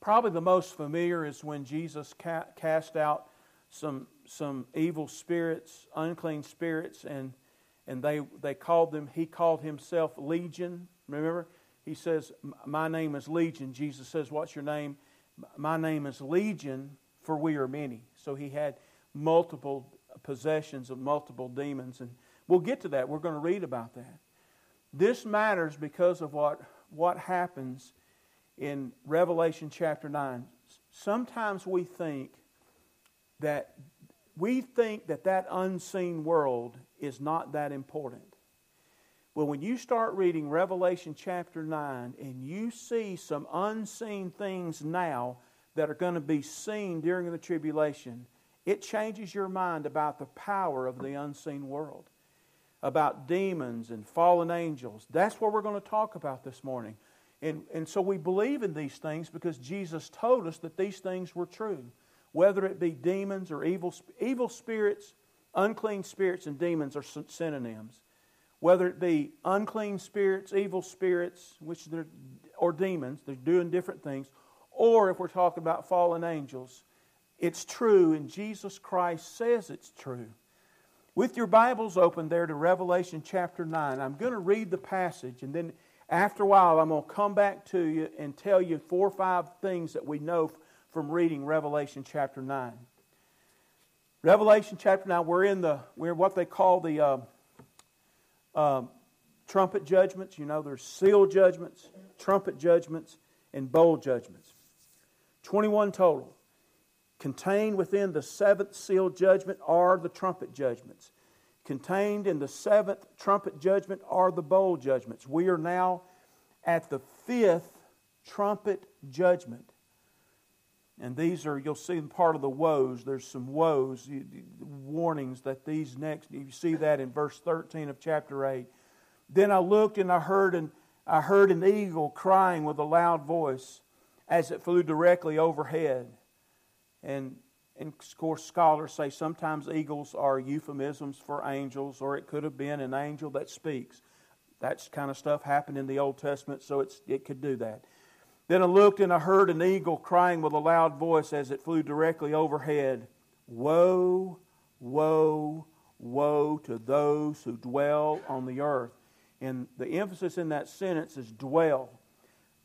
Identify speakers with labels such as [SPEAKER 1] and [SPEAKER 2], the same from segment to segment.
[SPEAKER 1] Probably the most familiar is when Jesus ca- cast out some, some evil spirits, unclean spirits, and, and they, they called them, he called himself Legion. Remember? He says, My name is Legion. Jesus says, What's your name? My name is Legion, for we are many. So he had multiple possessions of multiple demons. And we'll get to that. We're going to read about that. This matters because of what, what happens in Revelation chapter 9. Sometimes we think that we think that that unseen world is not that important. Well, when you start reading Revelation chapter 9 and you see some unseen things now that are going to be seen during the tribulation, it changes your mind about the power of the unseen world, about demons and fallen angels. That's what we're going to talk about this morning. And, and so we believe in these things because Jesus told us that these things were true. Whether it be demons or evil, evil spirits, unclean spirits, and demons are synonyms. Whether it be unclean spirits, evil spirits, which they're, or demons, they're doing different things. Or if we're talking about fallen angels, it's true, and Jesus Christ says it's true. With your Bibles open there to Revelation chapter 9, I'm going to read the passage, and then after a while, I'm going to come back to you and tell you four or five things that we know from reading Revelation chapter 9. Revelation chapter 9, we're in the, we're what they call the uh, uh, trumpet judgments. You know, there's seal judgments, trumpet judgments, and bowl judgments. 21 total. Contained within the seventh seal judgment are the trumpet judgments. Contained in the seventh trumpet judgment are the bowl judgments. We are now at the fifth trumpet judgment. And these are, you'll see in part of the woes. There's some woes, warnings that these next, you see that in verse 13 of chapter 8. Then I looked and I heard an, I heard an eagle crying with a loud voice as it flew directly overhead. And, and of course, scholars say sometimes eagles are euphemisms for angels, or it could have been an angel that speaks. That kind of stuff happened in the Old Testament, so it's, it could do that. Then I looked and I heard an eagle crying with a loud voice as it flew directly overhead Woe, woe, woe to those who dwell on the earth. And the emphasis in that sentence is dwell.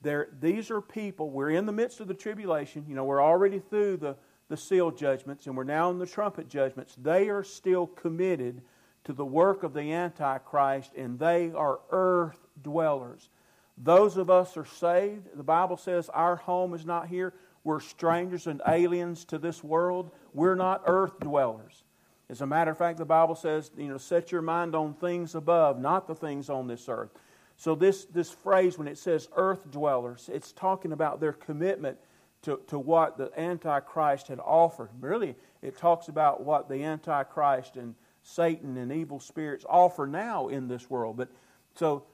[SPEAKER 1] There, these are people, we're in the midst of the tribulation. You know, we're already through the, the seal judgments and we're now in the trumpet judgments. They are still committed to the work of the Antichrist and they are earth dwellers. Those of us are saved. The Bible says our home is not here. We're strangers and aliens to this world. We're not earth dwellers. As a matter of fact, the Bible says, you know, set your mind on things above, not the things on this earth. So, this, this phrase, when it says earth dwellers, it's talking about their commitment to, to what the Antichrist had offered. Really, it talks about what the Antichrist and Satan and evil spirits offer now in this world. But so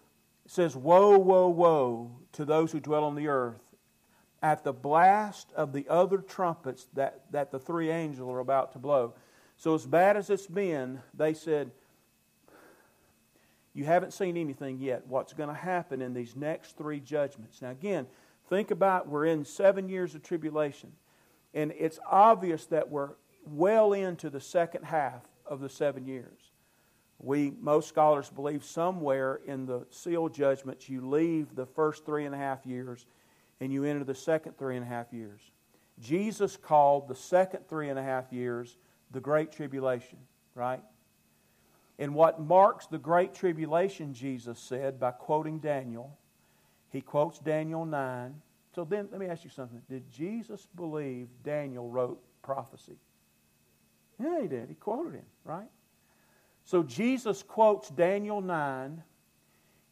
[SPEAKER 1] it says, Woe, woe, woe to those who dwell on the earth at the blast of the other trumpets that, that the three angels are about to blow. So, as bad as it's been, they said, you haven't seen anything yet. What's going to happen in these next three judgments? Now, again, think about we're in seven years of tribulation, and it's obvious that we're well into the second half of the seven years. We, most scholars believe somewhere in the seal judgments, you leave the first three and a half years and you enter the second three and a half years. Jesus called the second three and a half years the Great Tribulation, right? And what marks the Great Tribulation, Jesus said by quoting Daniel, he quotes Daniel 9. So then, let me ask you something. Did Jesus believe Daniel wrote prophecy? Yeah, he did. He quoted him, right? So Jesus quotes Daniel 9,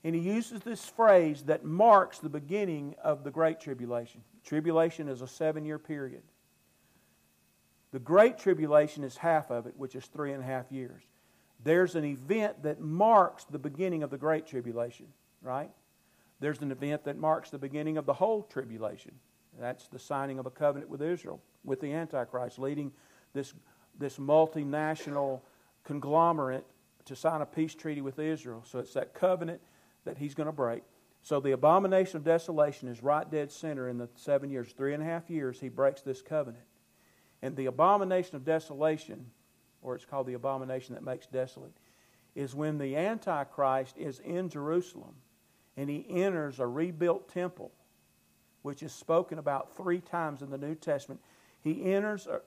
[SPEAKER 1] and he uses this phrase that marks the beginning of the Great Tribulation. Tribulation is a seven year period. The Great Tribulation is half of it, which is three and a half years there's an event that marks the beginning of the Great Tribulation, right? There's an event that marks the beginning of the whole tribulation. That's the signing of a covenant with Israel, with the Antichrist, leading this, this multinational conglomerate to sign a peace treaty with Israel. So it's that covenant that he's going to break. So the abomination of desolation is right dead center in the seven years. Three and a half years, he breaks this covenant. And the abomination of desolation, or it's called the abomination that makes desolate, is when the Antichrist is in Jerusalem and he enters a rebuilt temple, which is spoken about three times in the New Testament. He enters, uh,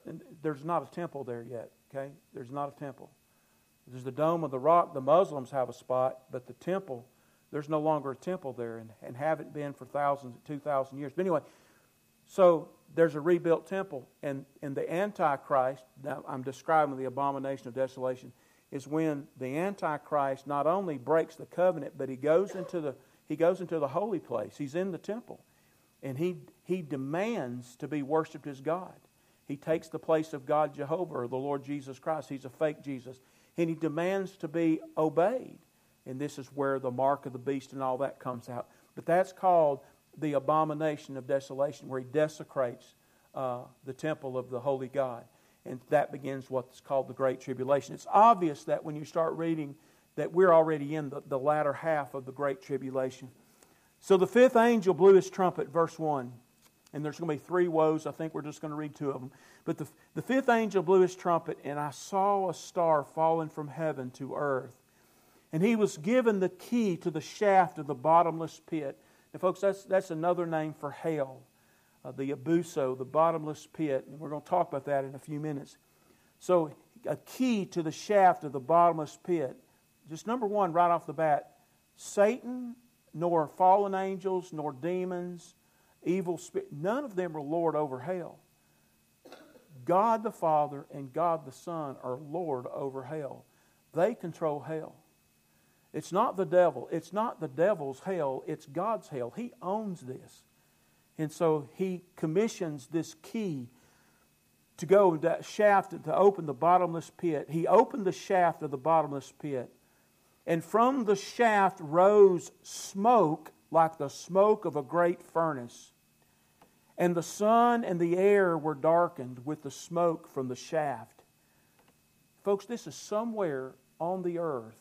[SPEAKER 1] there's not a temple there yet, okay? There's not a temple. There's the Dome of the Rock. The Muslims have a spot, but the temple, there's no longer a temple there and, and haven't been for thousands, 2,000 years. But anyway, so there's a rebuilt temple, and, and the Antichrist, now I'm describing the abomination of desolation, is when the Antichrist not only breaks the covenant, but he goes into the, he goes into the holy place. He's in the temple. And he, he demands to be worshiped as God. He takes the place of God Jehovah or the Lord Jesus Christ. He's a fake Jesus. And he demands to be obeyed. And this is where the mark of the beast and all that comes out. But that's called the abomination of desolation, where he desecrates uh, the temple of the holy God. And that begins what's called the Great Tribulation. It's obvious that when you start reading that we're already in the, the latter half of the Great Tribulation. So the fifth angel blew his trumpet, verse 1. And there's going to be three woes. I think we're just going to read two of them. But the, the fifth angel blew his trumpet, and I saw a star falling from heaven to earth. And he was given the key to the shaft of the bottomless pit. And, folks, that's, that's another name for hell, uh, the abussos, the bottomless pit. And we're going to talk about that in a few minutes. So, a key to the shaft of the bottomless pit. Just number one, right off the bat Satan, nor fallen angels, nor demons, evil spirit, none of them are Lord over hell. God the Father and God the Son are Lord over hell. They control hell. It's not the devil. It's not the devil's hell. It's God's hell. He owns this. And so he commissions this key to go that shaft to open the bottomless pit. He opened the shaft of the bottomless pit. And from the shaft rose smoke like the smoke of a great furnace. And the sun and the air were darkened with the smoke from the shaft. Folks, this is somewhere on the earth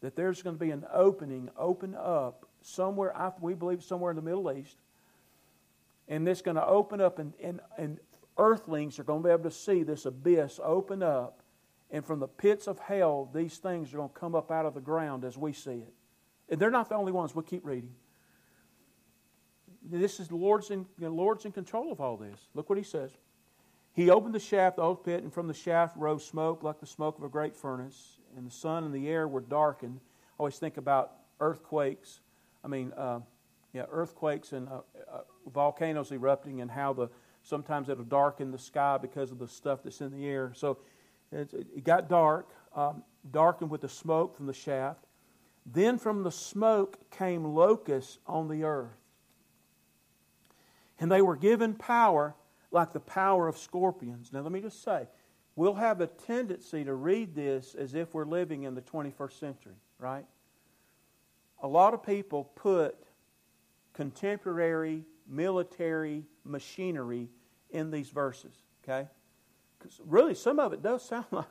[SPEAKER 1] that there's going to be an opening, open up somewhere, we believe somewhere in the Middle East. And it's going to open up, and, and, and earthlings are going to be able to see this abyss open up. And from the pits of hell, these things are going to come up out of the ground as we see it. And they're not the only ones. We'll keep reading. This is the Lord's in, the Lord's in control of all this. Look what he says. He opened the shaft, the old pit, and from the shaft rose smoke like the smoke of a great furnace and the sun and the air were darkened. I always think about earthquakes. I mean, uh, yeah, earthquakes and uh, uh, volcanoes erupting, and how the sometimes it'll darken the sky because of the stuff that's in the air. So it, got dark, um, darkened with the smoke from the shaft. Then from the smoke came locusts on the earth. And they were given power like the power of scorpions. Now, let me just say, we'll have a tendency to read this as if we're living in the 21st century, right? A lot of people put contemporary military machinery in these verses, okay? Really, some of it does sound like,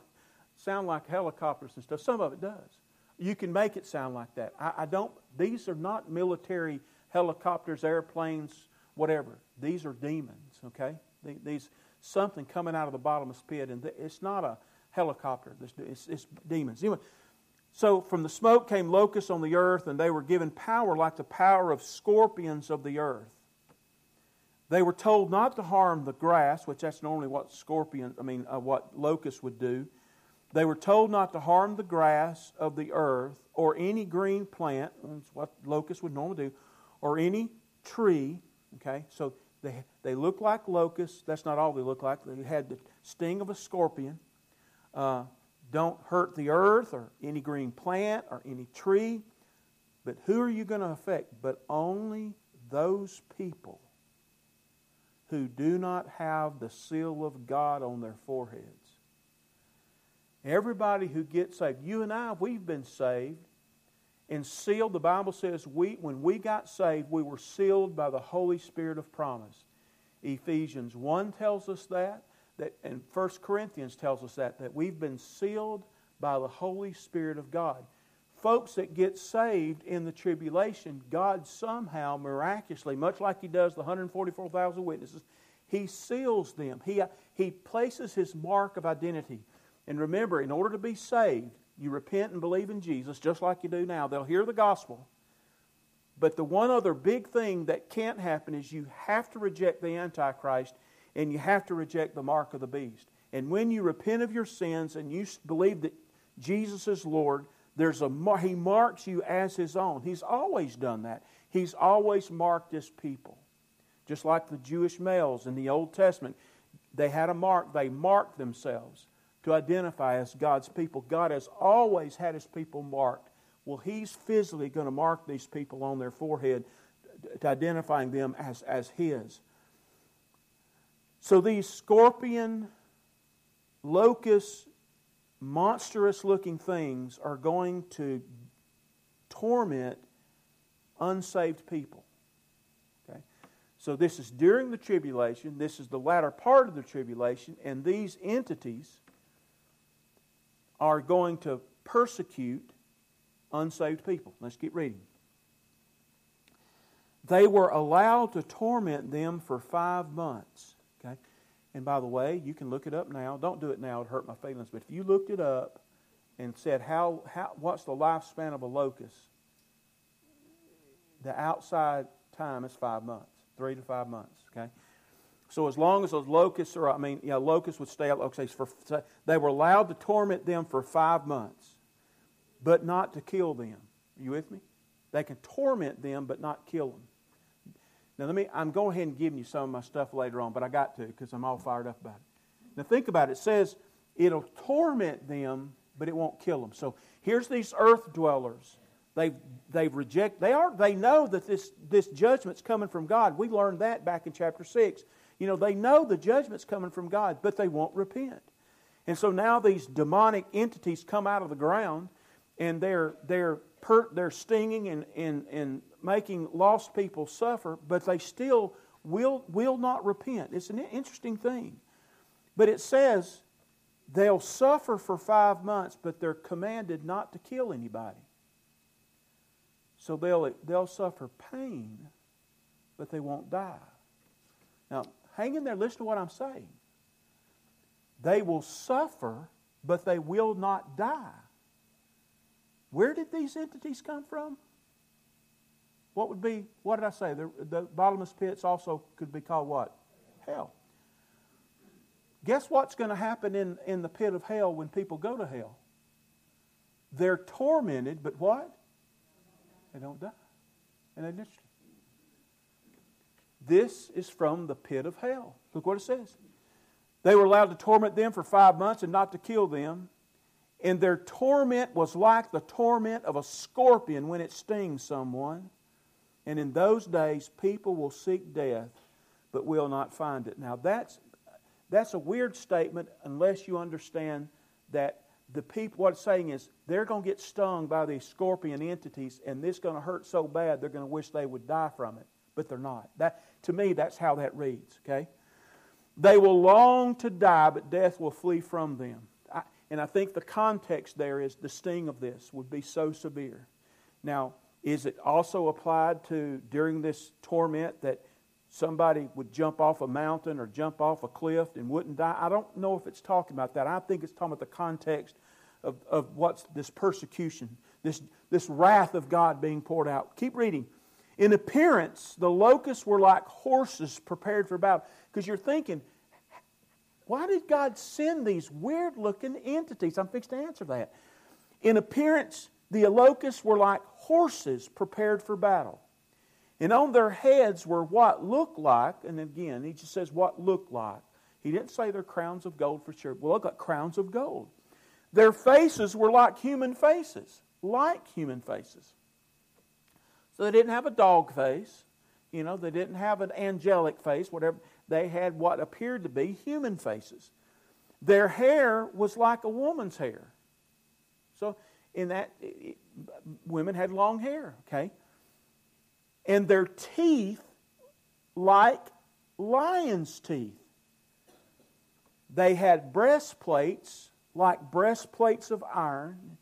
[SPEAKER 1] sound like helicopters and stuff. Some of it does. You can make it sound like that. I, I don't, these are not military helicopters, airplanes, whatever. These are demons, okay? These, something coming out of the bottomless pit, and it's not a helicopter. It's, it's demons. Anyway, so from the smoke came locusts on the earth, and they were given power like the power of scorpions of the earth. They were told not to harm the grass, which that's normally what scorpion, I mean, uh, what locusts would do. They were told not to harm the grass of the earth or any green plant, that's what locusts would normally do, or any tree. Okay, so they, they look like locusts. That's not all they look like. They had the sting of a scorpion. Uh, don't hurt the earth or any green plant or any tree. But who are you going to affect? But only those people who do not have the seal of God on their foreheads. Everybody who gets saved, you and I, we've been saved and sealed. The Bible says we, when we got saved, we were sealed by the Holy Spirit of promise. Ephesians 1 tells us that, that and 1 Corinthians tells us that, that we've been sealed by the Holy Spirit of God. Folks that get saved in the tribulation, God somehow miraculously, much like He does the 144,000 witnesses, He seals them. He, uh, he places His mark of identity. And remember, in order to be saved, you repent and believe in Jesus, just like you do now. They'll hear the gospel. But the one other big thing that can't happen is you have to reject the Antichrist and you have to reject the mark of the beast. And when you repent of your sins and you believe that Jesus is Lord, there's a he marks you as his own. He's always done that. He's always marked his people. Just like the Jewish males in the Old Testament, they had a mark, they marked themselves to identify as God's people. God has always had his people marked. Well, he's physically going to mark these people on their forehead to identifying them as, as his. So these scorpion, locust, monstrous looking things are going to torment unsaved people. Okay? So this is during the tribulation, this is the latter part of the tribulation, and these entities are going to persecute unsaved people. Let's keep reading. They were allowed to torment them for five months. Okay? And by the way, you can look it up now. Don't do it now, it hurt my feelings. But if you looked it up and said, how, how, what's the lifespan of a locust? The outside time is five months, three to five months. Okay? So as long as those locusts are, I mean, yeah, locusts would stay at locusts for, they were allowed to torment them for five months, but not to kill them. Are you with me? They can torment them, but not kill them. Now let me, I'm going ahead and giving you some of my stuff later on, but I got to because I'm all fired up about it. Now think about it. It says it'll torment them, but it won't kill them. So here's these earth dwellers. They've, they've rejected, they, are, they know that this, this judgment's coming from God. We learned that back in chapter 6. You know, they know the judgment's coming from God, but they won't repent. And so now these demonic entities come out of the ground and they're, they're, per, they're stinging and, and, and making lost people suffer, but they still will, will not repent. It's an interesting thing. But it says they'll suffer for five months, but they're commanded not to kill anybody. So they'll, they'll suffer pain, but they won't die. Now, hang in there, listen to what I'm saying. They will suffer, but they will not die. Where did these entities come from? What would be, what did I say? The, the bottomless pits also could be called what? Hell. Guess what's going to happen in, in the pit of hell when people go to hell? They're tormented, but what? They don't die. And they interesting? This is from the pit of hell. Look what it says. They were allowed to torment them for five months and not to kill them. And their torment was like the torment of a scorpion when it stings someone. And in those days, people will seek death, but will not find it. Now, that's, that's a weird statement unless you understand that the people, what it's saying is, they're going to get stung by these scorpion entities, and this is going to hurt so bad they're going to wish they would die from it, but they're not. That, to me, that's how that reads, okay? They will long to die, but death will flee from them. I, and I think the context there is the sting of this would be so severe. Now, is it also applied to during this torment that somebody would jump off a mountain or jump off a cliff and wouldn't die? I don't know if it's talking about that. I think it's talking about the context of, of what's this persecution, this, this wrath of God being poured out. Keep reading. In appearance, the locusts were like horses prepared for battle. Because you're thinking, why did God send these weird looking entities? I'm fixed to answer that. In appearance, the locusts were like horses prepared for battle. And on their heads were what looked like, and again, he just says what looked like. He didn't say they're crowns of gold for sure. Well, look like crowns of gold. Their faces were like human faces, like human faces. So they didn't have a dog face. You know, they didn't have an angelic face, whatever. They had what appeared to be human faces. Their hair was like a woman's hair. So in that women had long hair, okay? And their teeth like lion's teeth. They had breastplates like breastplates of iron.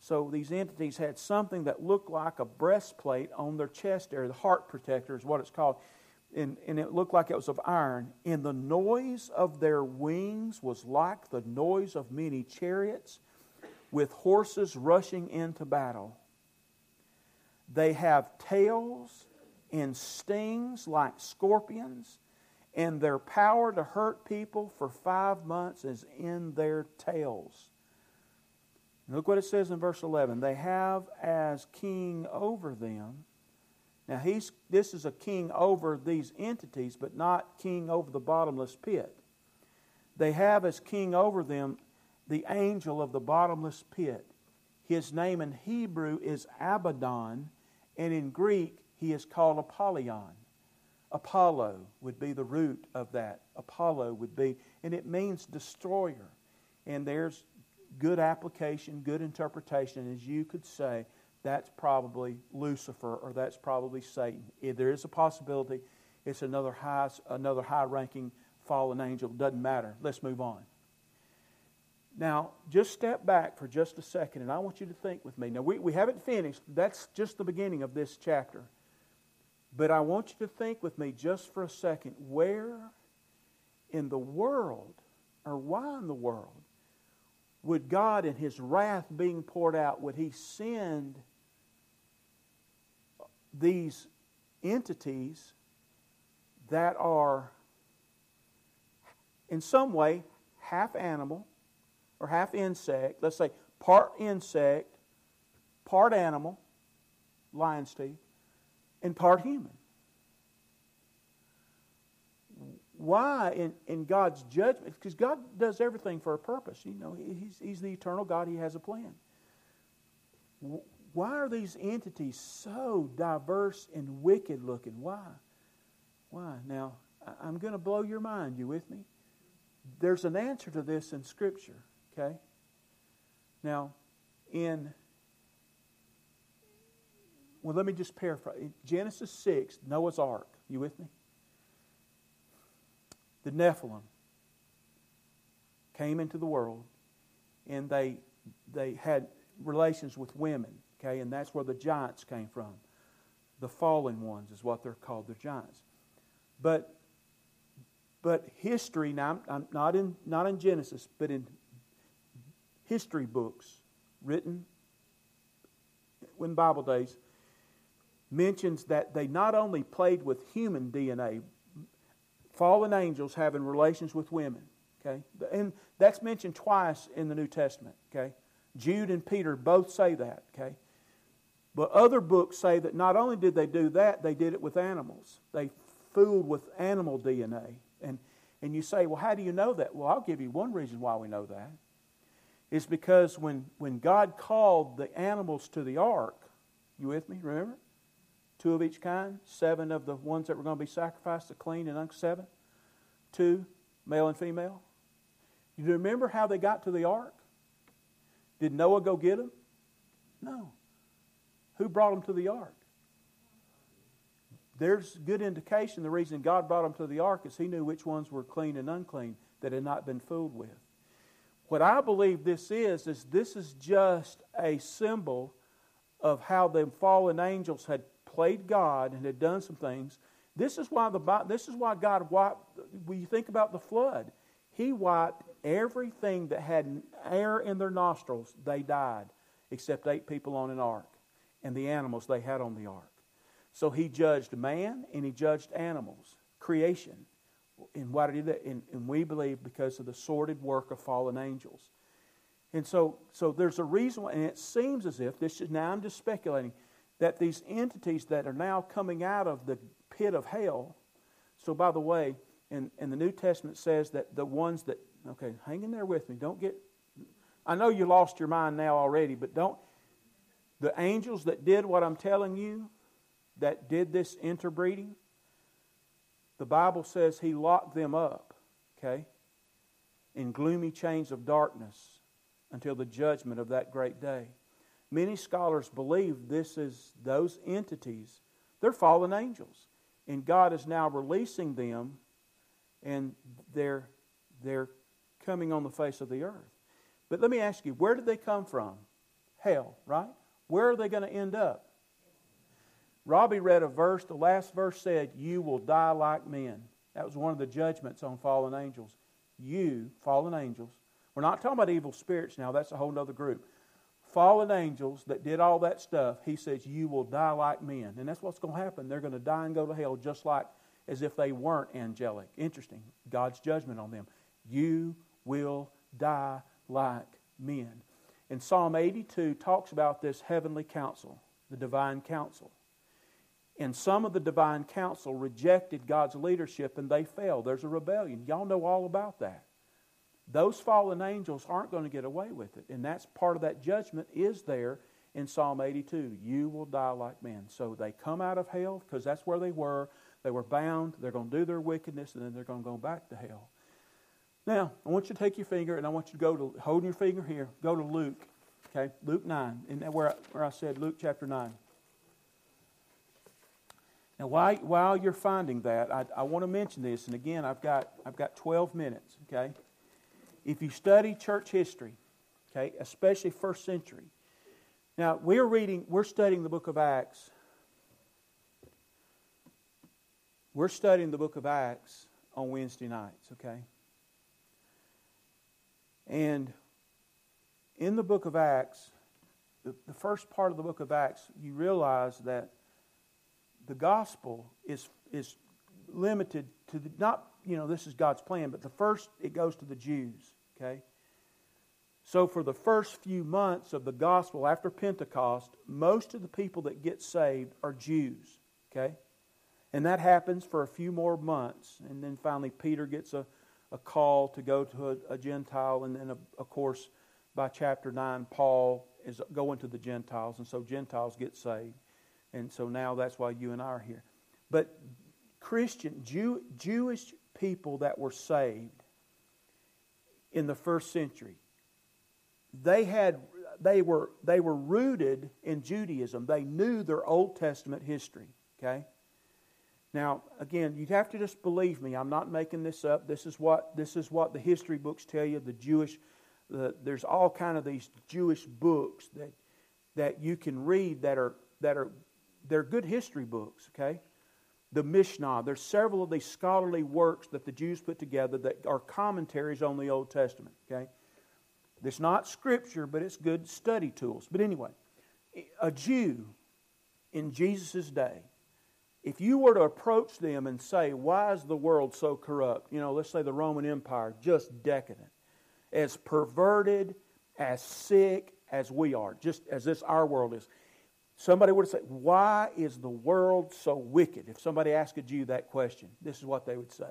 [SPEAKER 1] So these entities had something that looked like a breastplate on their chest area. The heart protector is what it's called. And, and it looked like it was of iron. And the noise of their wings was like the noise of many chariots with horses rushing into battle. They have tails and stings like scorpions, and their power to hurt people for five months is in their tails. Look what it says in verse 11. They have as king over them. Now, he's, this is a king over these entities, but not king over the bottomless pit. They have as king over them the angel of the bottomless pit. His name in Hebrew is Abaddon, and in Greek he is called Apollyon. Apollo would be the root of that. Apollo would be, and it means destroyer. And there's good application, good interpretation, as you could say, that's probably Lucifer or that's probably Satan. If there is a possibility it's another high, another high-ranking fallen angel. Doesn't matter. Let's move on. Now, just step back for just a second, and I want you to think with me. Now, we, we haven't finished. That's just the beginning of this chapter. But I want you to think with me just for a second where in the world, or why in the world, would God, in His wrath being poured out, would He send these entities that are, in some way, half animal or half insect? Let's say part insect, part animal, lion's teeth, and part human. Why in, in God's judgment? Because God does everything for a purpose. You know, he's, he's the eternal God, He has a plan. Why are these entities so diverse and wicked looking? Why? Why? Now, I'm going to blow your mind. You with me? There's an answer to this in Scripture, okay? Now, in well, let me just paraphrase. Genesis 6, Noah's Ark. You with me? The Nephilim came into the world and they, they had relations with women, okay? And that's where the giants came from. The fallen ones is what they're called, the giants. But, but history, now I'm, I'm not, in, not in Genesis, but in history books written in Bible days, mentions that they not only played with human DNA, fallen angels having relations with women. Okay? And that's mentioned twice in the New Testament. Okay? Jude and Peter both say that. Okay? But other books say that not only did they do that, they did it with animals. They fooled with animal DNA. And, and you say, well, how do you know that? Well, I'll give you one reason why we know that. It's because when, when God called the animals to the ark, you with me? Remember? Two of each kind, seven of the ones that were going to be sacrificed, the clean and seven. Two, male and female. You remember how they got to the ark? Did Noah go get them? No. Who brought them to the ark? There's good indication the reason God brought them to the ark is he knew which ones were clean and unclean that had not been fooled with. What I believe this is, is this is just a symbol of how the fallen angels had played God and had done some things. This is why the this is why God wiped. When you think about the flood, He wiped everything that had air in their nostrils. They died, except eight people on an ark, and the animals they had on the ark. So He judged man and He judged animals, creation. And why did He do that? And, and we believe because of the sordid work of fallen angels. And so, so there's a reason, why, and it seems as if this is now I'm just speculating that these entities that are now coming out of the pit of hell. So, by the way, in, in the New Testament says that the ones that, okay, hang in there with me. Don't get, I know you lost your mind now already, but don't, the angels that did what I'm telling you, that did this interbreeding, the Bible says he locked them up, okay, in gloomy chains of darkness until the judgment of that great day. Many scholars believe this is those entities. They're fallen angels. And God is now releasing them and they're, they're coming on the face of the earth. But let me ask you, where did they come from? Hell, right? Where are they going to end up? Robbie read a verse, the last verse said, You will die like men. That was one of the judgments on fallen angels. You, fallen angels, we're not talking about evil spirits now, that's a whole other group. Fallen angels that did all that stuff, he says, You will die like men. And that's what's going to happen. They're going to die and go to hell just like as if they weren't angelic. Interesting. God's judgment on them. You will die like men. And Psalm 82 talks about this heavenly council, the divine council. And some of the divine council rejected God's leadership and they fell. There's a rebellion. Y'all know all about that. Those fallen angels aren't going to get away with it. And that's part of that judgment is there in Psalm 82. You will die like men. So they come out of hell because that's where they were. They were bound. They're going to do their wickedness and then they're going to go back to hell. Now, I want you to take your finger and I want you to go to, holding your finger here, go to Luke, okay? Luke 9, and where where I said Luke chapter 9. Now, while, while you're finding that, I, I want to mention this, and again, I've got, I've got 12 minutes, okay? If you study church history, okay, especially first century, now we're reading, we're studying the book of Acts. We're studying the book of Acts on Wednesday nights, okay? And in the book of Acts, the, the first part of the book of Acts, you realize that the gospel is, is limited to the, not, you know, this is God's plan, but the first, it goes to the Jews, okay? So, for the first few months of the gospel after Pentecost, most of the people that get saved are Jews, okay? And that happens for a few more months. And then finally, Peter gets a, a call to go to a, a Gentile, and then, of course, by chapter 9, Paul is going to the Gentiles, and so Gentiles get saved. And so now that's why you and I are here. But Christian, Jew, Jewish people that were saved in the first century, they had they were they were rooted in Judaism. They knew their Old Testament history. Okay? Now, again, you'd have to just believe me. I'm not making this up. This is what this is what the history books tell you. The Jewish, the, there's all kind of these Jewish books that that you can read that are that are they're good history books. Okay, the Mishnah. There's several of these scholarly works that the Jews put together that are commentaries on the Old Testament. Okay, it's not scripture, but it's good study tools. But anyway, a Jew in Jesus' day if you were to approach them and say, Why is the world so corrupt? You know, let's say the Roman Empire, just decadent, as perverted, as sick as we are, just as this our world is. Somebody would say, Why is the world so wicked? If somebody asked Jew that question, this is what they would say.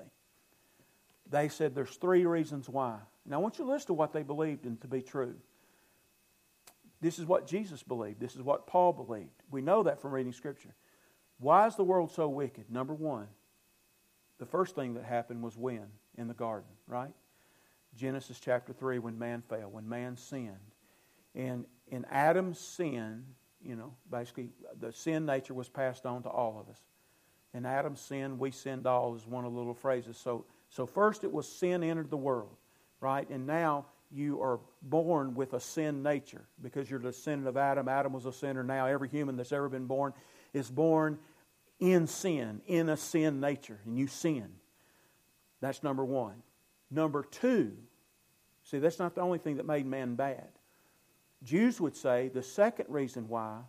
[SPEAKER 1] They said there's three reasons why. Now I want you to listen to what they believed and to be true. This is what Jesus believed. This is what Paul believed. We know that from reading Scripture. Why is the world so wicked? Number one, the first thing that happened was when? In the garden, right? Genesis chapter 3, when man fell, when man sinned. And in Adam's sin, you know, basically the sin nature was passed on to all of us. And Adam's sin, we sinned all, is one of the little phrases. So, so first it was sin entered the world, right? And now you are born with a sin nature because you're the descendant of Adam. Adam was a sinner. Now every human that's ever been born is born in sin, in a sin nature, and you sin. That's number one. Number two, see, that's not the only thing that made man bad. Jews would say the second reason why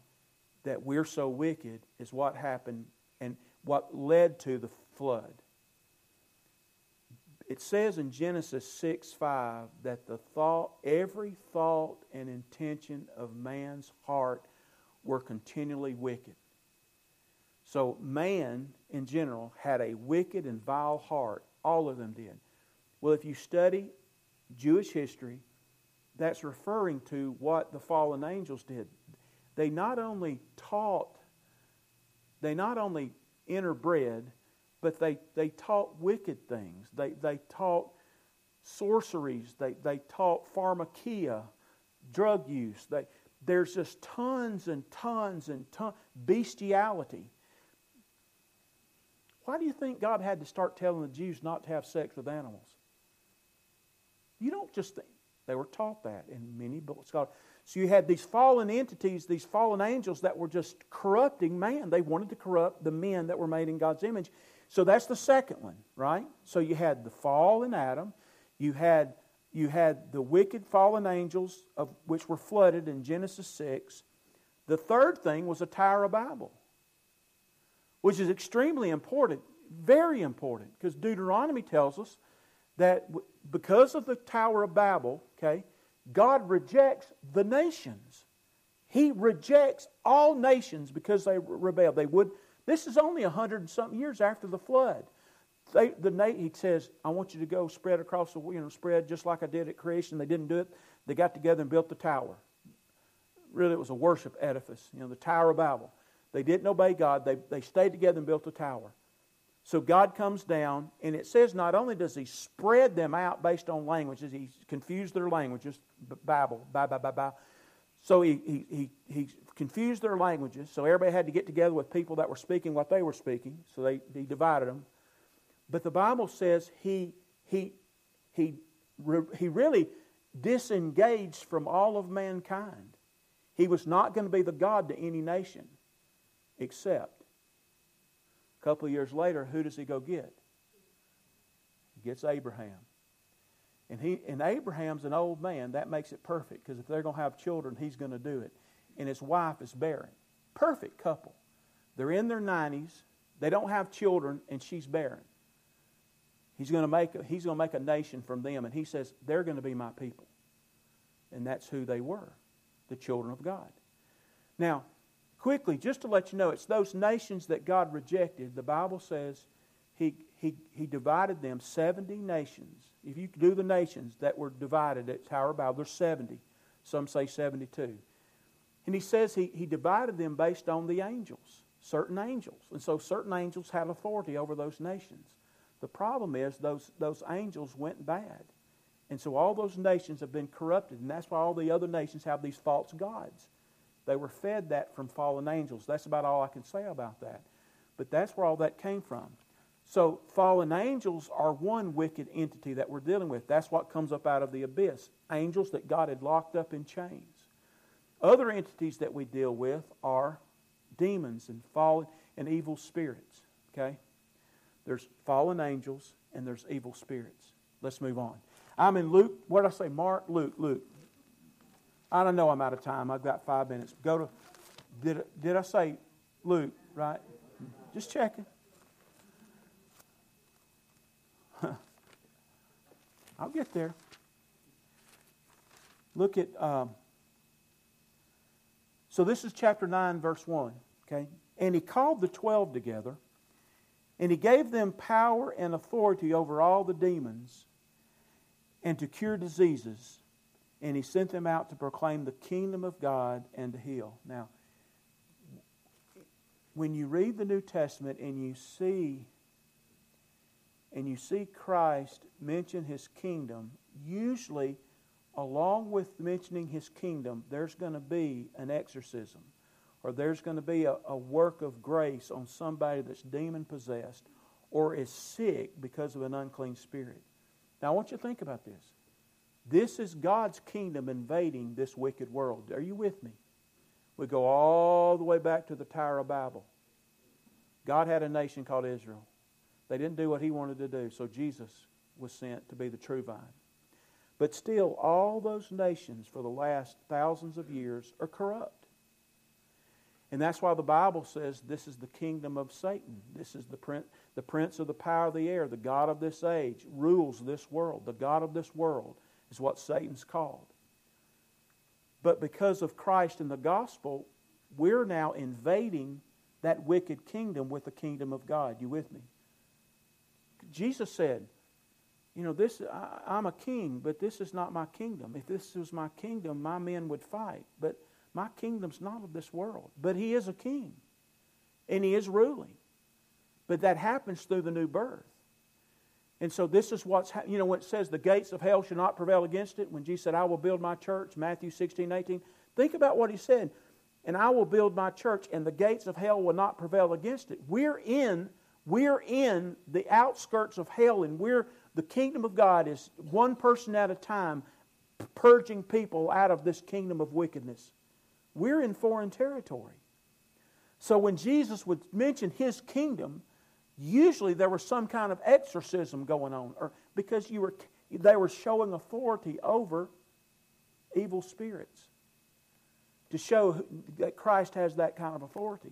[SPEAKER 1] that we're so wicked is what happened and what led to the flood. It says in Genesis 6 5 that the thought, every thought and intention of man's heart were continually wicked. So, man in general had a wicked and vile heart. All of them did. Well, if you study Jewish history, that's referring to what the fallen angels did. They not only taught, they not only interbred, but they, they taught wicked things. They, they taught sorceries. They, they taught pharmakeia, drug use. They, there's just tons and tons and tons, bestiality. Why do you think God had to start telling the Jews not to have sex with animals? You don't just think. They were taught that in many books. So you had these fallen entities, these fallen angels that were just corrupting man. They wanted to corrupt the men that were made in God's image. So that's the second one, right? So you had the fall in Adam. You had, you had the wicked fallen angels, of which were flooded in Genesis 6. The third thing was a Tower of Babel, which is extremely important, very important, because Deuteronomy tells us that because of the Tower of Babel, okay, God rejects the nations. He rejects all nations because they rebelled. They would. This is only a hundred and something years after the flood. They, the he says, "I want you to go spread across the you know spread just like I did at creation." They didn't do it. They got together and built the tower. Really, it was a worship edifice. You know, the Tower of Babel. They didn't obey God. They they stayed together and built a tower. So God comes down, and it says not only does He spread them out based on languages, He confused their languages, Babel, ba ba ba ba. So he, he, he, he confused their languages, so everybody had to get together with people that were speaking what they were speaking, so they, he divided them. But the Bible says he, he, he, he really disengaged from all of mankind. He was not going to be the God to any nation except a couple years later, who does he go get? He gets Abraham. And, he, and Abraham's an old man. That makes it perfect because if they're going to have children, he's going to do it. And his wife is barren. Perfect couple. They're in their 90s. They don't have children, and she's barren. He's going to make a, he's going to make a nation from them, and he says they're going to be my people, and that's who they were, the children of God. Now, quickly, just to let you know, it's those nations that God rejected. The Bible says he, he, he divided them 70 nations. If you do the nations that were divided at Tower Babel, there's 70. Some say 72. And he says he, he divided them based on the angels, certain angels. And so certain angels had authority over those nations. The problem is those, those angels went bad. And so all those nations have been corrupted. And that's why all the other nations have these false gods. They were fed that from fallen angels. That's about all I can say about that. But that's where all that came from. So, fallen angels are one wicked entity that we're dealing with. That's what comes up out of the abyss. Angels that God had locked up in chains. Other entities that we deal with are demons and fallen and evil spirits. Okay? There's fallen angels and there's evil spirits. Let's move on. I'm in Luke. What did I say? Mark, Luke, Luke. I don't know I'm out of time. I've got five minutes. Go to, did, did I say Luke, right? Just checking. I'll get there. Look at, um, so this is chapter 9, verse 1. Okay? And he called the twelve together, and he gave them power and authority over all the demons, and to cure diseases and he sent them out to proclaim the kingdom of God and to heal. Now, when you read the New Testament and you see and you see Christ mention his kingdom, usually along with mentioning his kingdom, there's going to be an exorcism or there's going to be a, a work of grace on somebody that's demon possessed or is sick because of an unclean spirit. Now, I want you to think about this. This is God's kingdom invading this wicked world. Are you with me? We go all the way back to the Tower of Babel. God had a nation called Israel. They didn't do what he wanted to do, so Jesus was sent to be the true vine. But still, all those nations for the last thousands of years are corrupt. And that's why the Bible says this is the kingdom of Satan. This is the prince, the prince of the power of the air, the God of this age, rules this world, the God of this world is what Satan's called. But because of Christ and the gospel, we're now invading that wicked kingdom with the kingdom of God. You with me? Jesus said, you know, this I, am a king, but this is not my kingdom. If this was my kingdom, my men would fight. But my kingdom's not of this world. But he is a king. And he is ruling. But that happens through the new birth. And so this is what's, you know, when it says the gates of hell shall not prevail against it, when Jesus said, I will build my church, Matthew 16, 18, think about what he said. And I will build my church, and the gates of hell will not prevail against it. We're in, we're in the outskirts of hell, and we're, the kingdom of God is one person at a time purging people out of this kingdom of wickedness. We're in foreign territory. So when Jesus would mention his kingdom, usually there was some kind of exorcism going on, or because you were, they were showing authority over evil spirits to show that Christ has that kind of authority.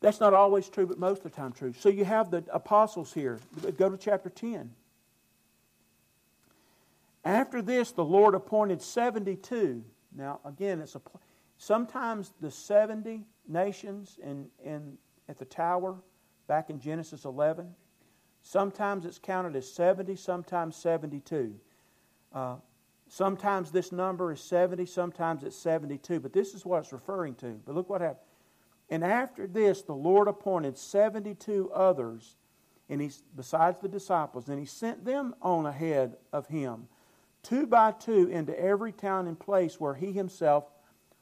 [SPEAKER 1] That's not always true, but most of the time true. So you have the apostles here. Go to chapter 10. After this, the Lord appointed 72. Now, again, it's a, sometimes the 70 nations in, in, at the tower back in Genesis 11, sometimes it's counted as 70, sometimes 72. Uh, sometimes this number is 70, sometimes it's 72, but this is what it's referring to. But look what happened. And after this, the Lord appointed 72 others, and he, besides the disciples, and he sent them on ahead of him, two by two, into every town and place where he himself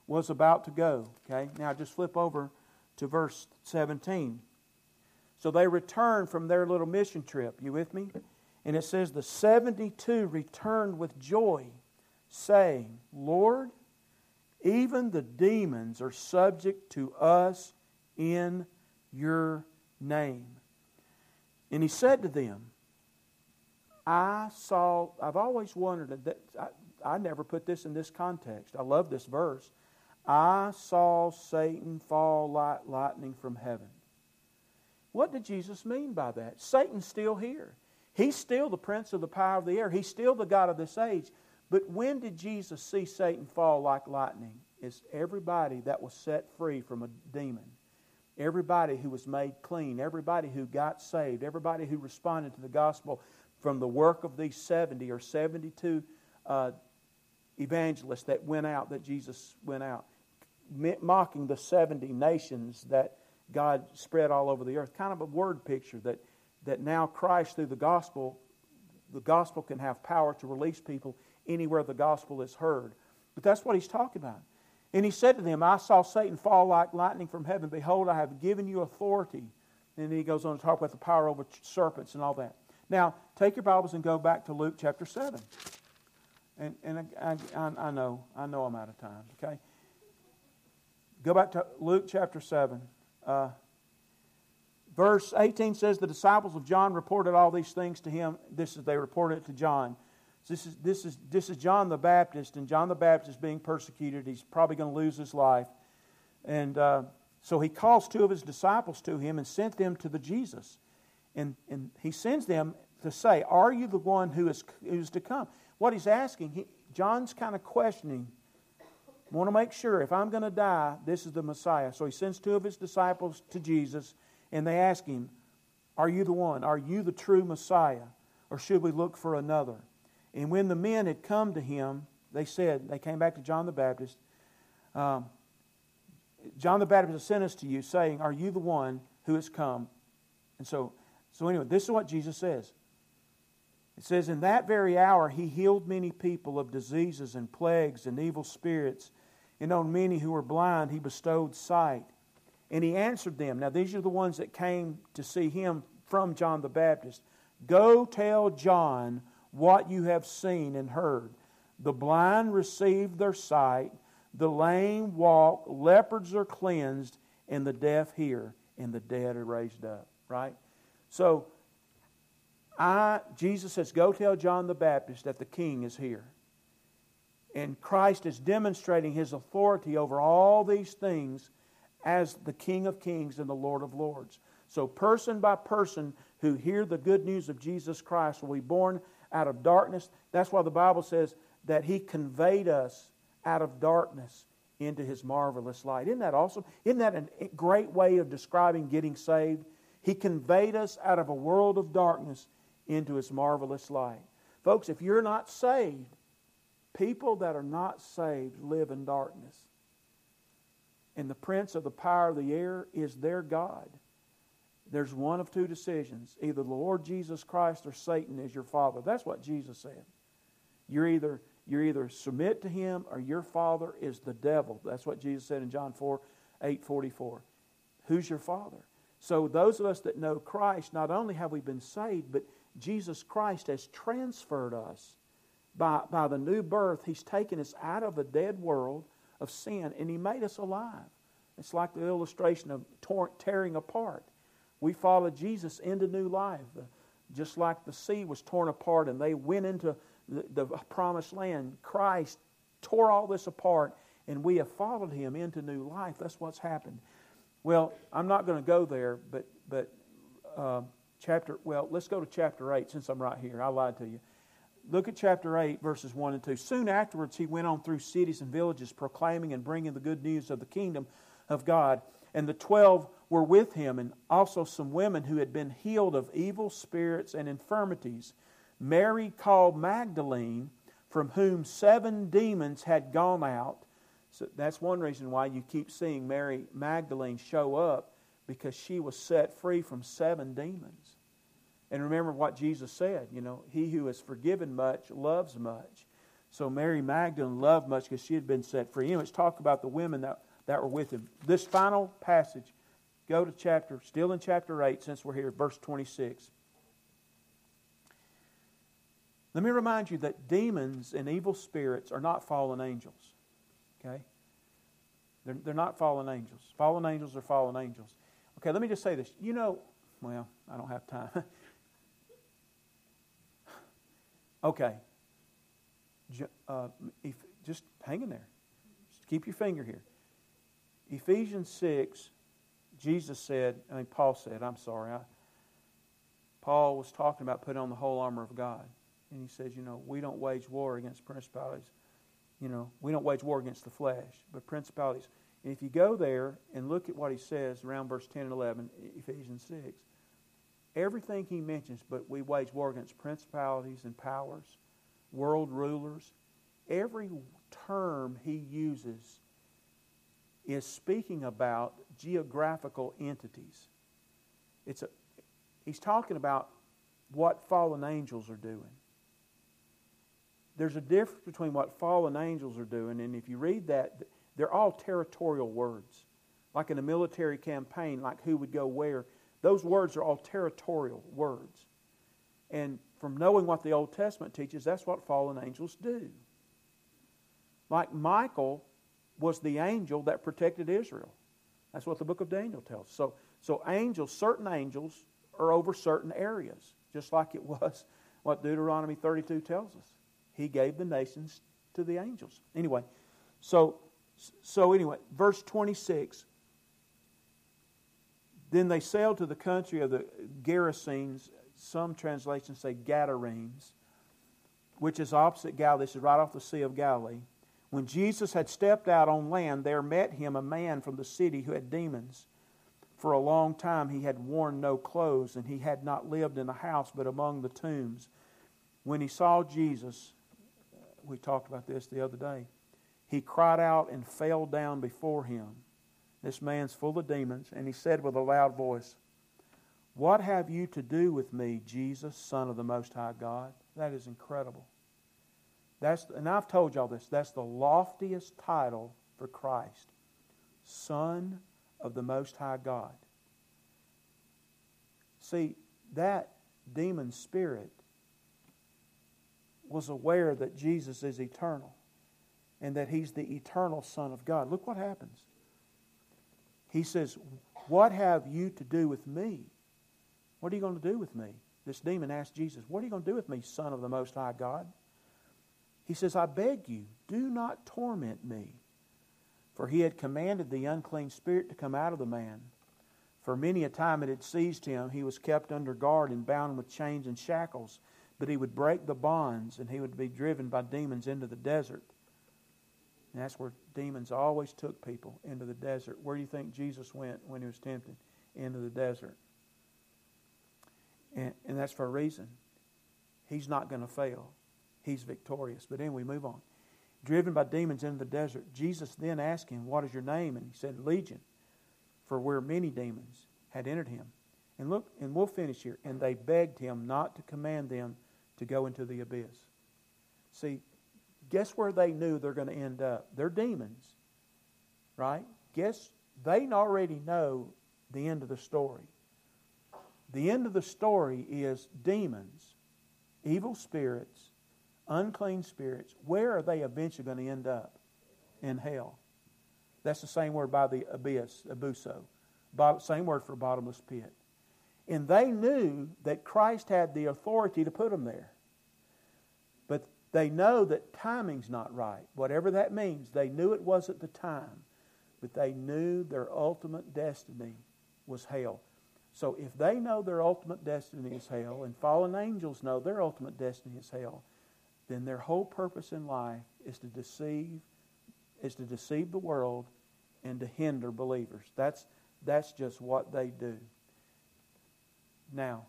[SPEAKER 1] was about to go. Okay, now just flip over to verse 17. So they returned from their little mission trip. You with me? And it says, The 72 returned with joy, saying, Lord, even the demons are subject to us in your name. And he said to them, I saw, I've always wondered, that I, I never put this in this context. I love this verse. I saw Satan fall like lightning from heaven. What did Jesus mean by that? Satan's still here. He's still the prince of the power of the air. He's still the God of this age. But when did Jesus see Satan fall like lightning? It's everybody that was set free from a demon. Everybody who was made clean, everybody who got saved, everybody who responded to the gospel from the work of these 70 or 72 uh, evangelists that went out, that Jesus went out, mocking the 70 nations that God spread all over the earth. Kind of a word picture that, that now Christ, through the gospel, the gospel can have power to release people anywhere the gospel is heard. But that's what he's talking about. And he said to them, I saw Satan fall like lightning from heaven. Behold, I have given you authority. And he goes on to talk about the power over serpents and all that. Now, take your Bibles and go back to Luke chapter 7. And, and I, I, I know, I know I'm out of time, okay? Go back to Luke chapter 7. Uh, verse 18 says, The disciples of John reported all these things to him. This is, they reported it to John. This is, this, is, this is John the Baptist, and John the Baptist is being persecuted. He's probably going to lose his life. And uh, so he calls two of his disciples to him and sent them to the Jesus. And, and he sends them to say, Are you the one who is, who is to come? What he's asking, he, John's kind of questioning. I want to make sure if I'm going to die, this is the Messiah. So he sends two of his disciples to Jesus, and they ask him, Are you the one? Are you the true Messiah? Or should we look for another? And when the men had come to him, they said, they came back to John the Baptist. Um, John the Baptist has sent us to you, saying, Are you the one who has come? And so, so anyway, this is what Jesus says. It says, In that very hour he healed many people of diseases and plagues and evil spirits, and on many who were blind he bestowed sight. And he answered them. Now, these are the ones that came to see him from John the Baptist. Go tell John what you have seen and heard. The blind receive their sight, the lame walk, leopards are cleansed, and the deaf hear, and the dead are raised up. Right? So, I, Jesus says, Go tell John the Baptist that the king is here. And Christ is demonstrating his authority over all these things as the King of Kings and the Lord of Lords. So, person by person who hear the good news of Jesus Christ will be born out of darkness. That's why the Bible says that He conveyed us out of darkness into His marvelous light. Isn't that awesome? Isn't that a great way of describing getting saved? He conveyed us out of a world of darkness into His marvelous light. Folks, if you're not saved, people that are not saved live in darkness. And the prince of the power of the air is their God there's one of two decisions either the Lord Jesus Christ or Satan is your father. That's what Jesus said. You're either, you either submit to him or your father is the devil. That's what Jesus said in John 4 8 44. Who's your father? So, those of us that know Christ, not only have we been saved, but Jesus Christ has transferred us by, by the new birth, He's taken us out of a dead world of sin and He made us alive. It's like the illustration of tearing apart. We followed Jesus into new life, just like the sea was torn apart and they went into the, the promised land. Christ tore all this apart and we have followed him into new life. That's what's happened. Well, I'm not going to go there, but but uh, chapter. Well, let's go to chapter eight since I'm right here. I lied to you. Look at chapter 8, verses 1 and 2. Soon afterwards, he went on through cities and villages, proclaiming and bringing the good news of the kingdom of God. And the twelve were with him, and also some women who had been healed of evil spirits and infirmities. Mary called Magdalene, from whom seven demons had gone out. So that's one reason why you keep seeing Mary Magdalene show up, because she was set free from seven demons. And remember what Jesus said, you know, he who is forgiven much loves much. So Mary Magdalene loved much because she had been set free. Anyway, let's talk about the women that, that were with him. This final passage, go to chapter, still in chapter 8, since we're here, verse 26. Let me remind you that demons and evil spirits are not fallen angels. Okay? They're, they're not fallen angels. Fallen angels are fallen angels. Okay, let me just say this. You know, well, I don't have time. Okay. Uh, just hang in there. Just keep your finger here. Ephesians 6, Jesus said, I mean, Paul said, I'm sorry. I, Paul was talking about putting on the whole armor of God. And he says, you know, we don't wage war against principalities. You know, we don't wage war against the flesh, but principalities. And if you go there and look at what he says around verse 10 and 11, Ephesians 6, everything he mentions, but we wage war against principalities and powers, world rulers. Every term he uses is speaking about geographical entities. It's a, he's talking about what fallen angels are doing. There's a difference between what fallen angels are doing, and if you read that, they're all territorial words. Like in a military campaign, like who would go where. Those words are all territorial words. And from knowing what the Old Testament teaches, that's what fallen angels do. Like Michael was the angel that protected Israel. That's what the book of Daniel tells. So, so angels, certain angels, are over certain areas, just like it was what Deuteronomy 32 tells us. He gave the nations to the angels. Anyway, so so anyway, verse 26 then they sailed to the country of the Gerasenes. Some translations say Gadarenes, which is opposite Galilee. This is right off the Sea of Galilee. When Jesus had stepped out on land, there met him a man from the city who had demons. For a long time he had worn no clothes, and he had not lived in a house but among the tombs. When he saw Jesus, we talked about this the other day, he cried out and fell down before him. This man's full of demons, and he said with a loud voice, What have you to do with me, Jesus, Son of the Most High God? That is incredible. That's, and I've told y'all this, that's the loftiest title for Christ Son of the Most High God. See, that demon spirit was aware that Jesus is eternal and that he's the eternal Son of God. Look what happens. He says, What have you to do with me? What are you going to do with me? This demon asked Jesus, What are you going to do with me, Son of the Most High God? He says, I beg you, do not torment me. For he had commanded the unclean spirit to come out of the man. For many a time it had seized him. He was kept under guard and bound with chains and shackles. But he would break the bonds, and he would be driven by demons into the desert and that's where demons always took people into the desert. Where do you think Jesus went when he was tempted? Into the desert. And, and that's for a reason. He's not going to fail. He's victorious. But anyway, move on. Driven by demons into the desert, Jesus then asked him, What is your name? And he said, Legion, for where many demons had entered him. And look, and we'll finish here. And they begged him not to command them to go into the abyss. See, guess where they knew they're going to end up? They're demons, right? Guess they already know the end of the story. The end of the story is demons, evil spirits, unclean spirits, where are they eventually going to end up? In hell. That's the same word by the abyss, abussos. Same word for bottomless pit. And they knew that Christ had the authority to put them there. They know that timing's not right. Whatever that means, they knew it wasn't the time. But they knew their ultimate destiny was hell. So if they know their ultimate destiny is hell, and fallen angels know their ultimate destiny is hell, then their whole purpose in life is to deceive, is to deceive the world and to hinder believers. That's, that's just what they do. Now,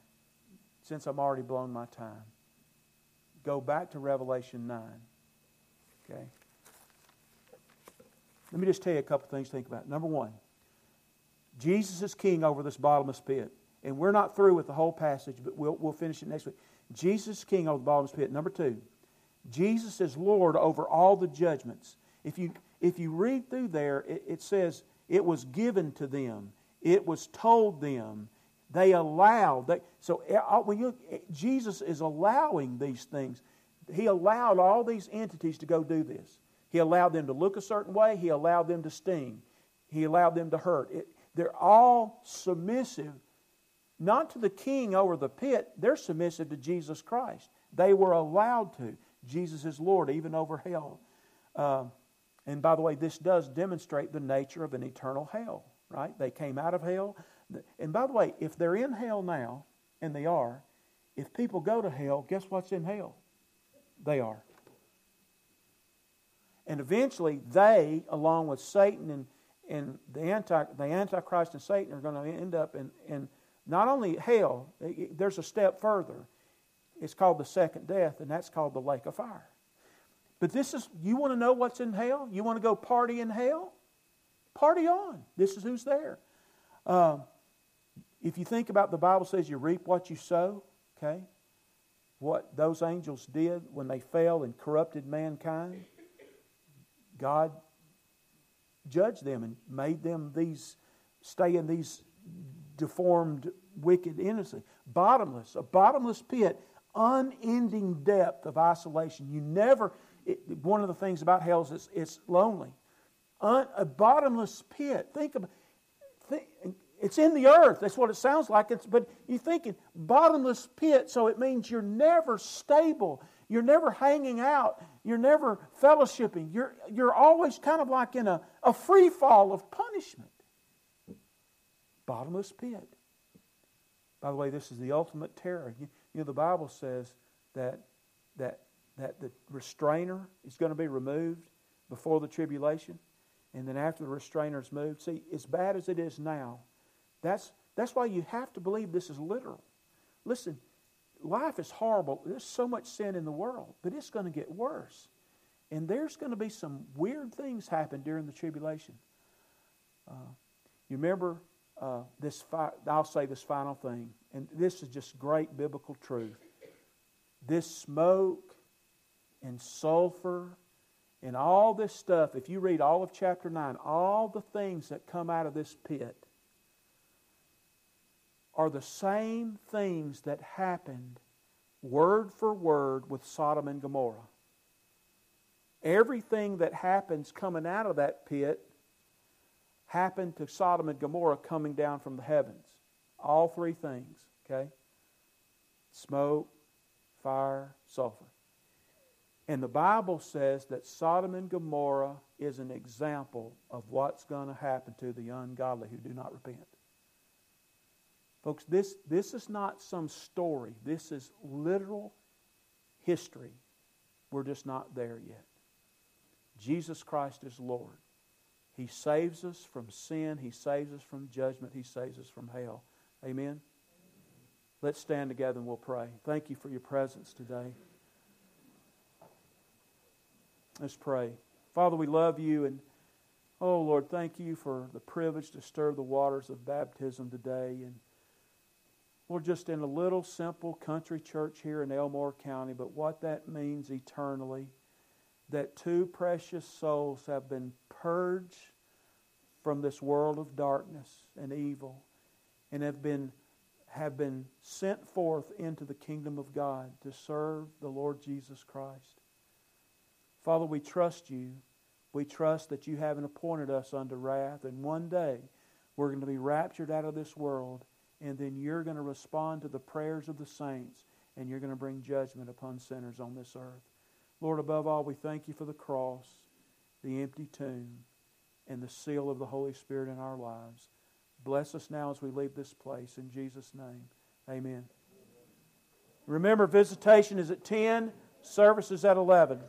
[SPEAKER 1] since I'm already blown my time, go back to Revelation 9. Okay? Let me just tell you a couple things to think about. Number one, Jesus is king over this bottomless pit. And we're not through with the whole passage, but we'll, we'll finish it next week. Jesus is king over the bottomless pit. Number two, Jesus is Lord over all the judgments. If you, if you read through there, it, it says, it was given to them, it was told them, they allowed. They, so eh, uh, when you, eh, Jesus is allowing these things. He allowed all these entities to go do this. He allowed them to look a certain way. He allowed them to sting. He allowed them to hurt. It, they're all submissive, not to the king over the pit, they're submissive to Jesus Christ. They were allowed to. Jesus is Lord, even over hell. Uh, and by the way, this does demonstrate the nature of an eternal hell, right? They came out of hell. And by the way, if they're in hell now, and they are, if people go to hell, guess what's in hell? They are. And eventually, they, along with Satan and and the, anti, the Antichrist and Satan are going to end up in, in not only hell, there's a step further. It's called the second death, and that's called the lake of fire. But this is, you want to know what's in hell? You want to go party in hell? Party on. This is who's there. Um, if you think about the Bible says you reap what you sow, okay? What those angels did when they fell and corrupted mankind, God judged them and made them these stay in these deformed, wicked innocent, bottomless, a bottomless pit, unending depth of isolation. You never. It, one of the things about hell is it's, it's lonely. Un, a bottomless pit. Think of think, it's in the earth. That's what it sounds like. It's, but you're thinking bottomless pit, so it means you're never stable. You're never hanging out. You're never fellowshipping. You're, you're always kind of like in a, a free fall of punishment. Bottomless pit. By the way, this is the ultimate terror. You, you know, the Bible says that, that, that the restrainer is going to be removed before the tribulation. And then after the restrainer is moved, see, as bad as it is now, that's, that's why you have to believe this is literal. Listen, life is horrible. There's so much sin in the world, but it's going to get worse. And there's going to be some weird things happen during the tribulation. Uh, you remember uh, this? Fi- I'll say this final thing, and this is just great biblical truth. This smoke and sulfur and all this stuff, if you read all of chapter 9, all the things that come out of this pit are the same things that happened word for word with Sodom and Gomorrah. Everything that happens coming out of that pit happened to Sodom and Gomorrah coming down from the heavens. All three things, okay? Smoke, fire, sulfur. And the Bible says that Sodom and Gomorrah is an example of what's going to happen to the ungodly who do not repent. Folks, this, this is not some story. This is literal history. We're just not there yet. Jesus Christ is Lord. He saves us from sin. He saves us from judgment. He saves us from hell. Amen? Let's stand together and we'll pray. Thank you for your presence today. Let's pray. Father, we love you and oh Lord, thank you for the privilege to stir the waters of baptism today and we're just in a little simple country church here in Elmore County, but what that means eternally, that two precious souls have been purged from this world of darkness and evil and have been have been sent forth into the kingdom of God to serve the Lord Jesus Christ. Father, we trust you. We trust that you haven't appointed us unto wrath, and one day we're going to be raptured out of this world, and then you're going to respond to the prayers of the saints, and you're going to bring judgment upon sinners on this earth. Lord, above all, we thank you for the cross, the empty tomb, and the seal of the Holy Spirit in our lives. Bless us now as we leave this place. In Jesus' name, amen. Remember, visitation is at 10, service is at 11.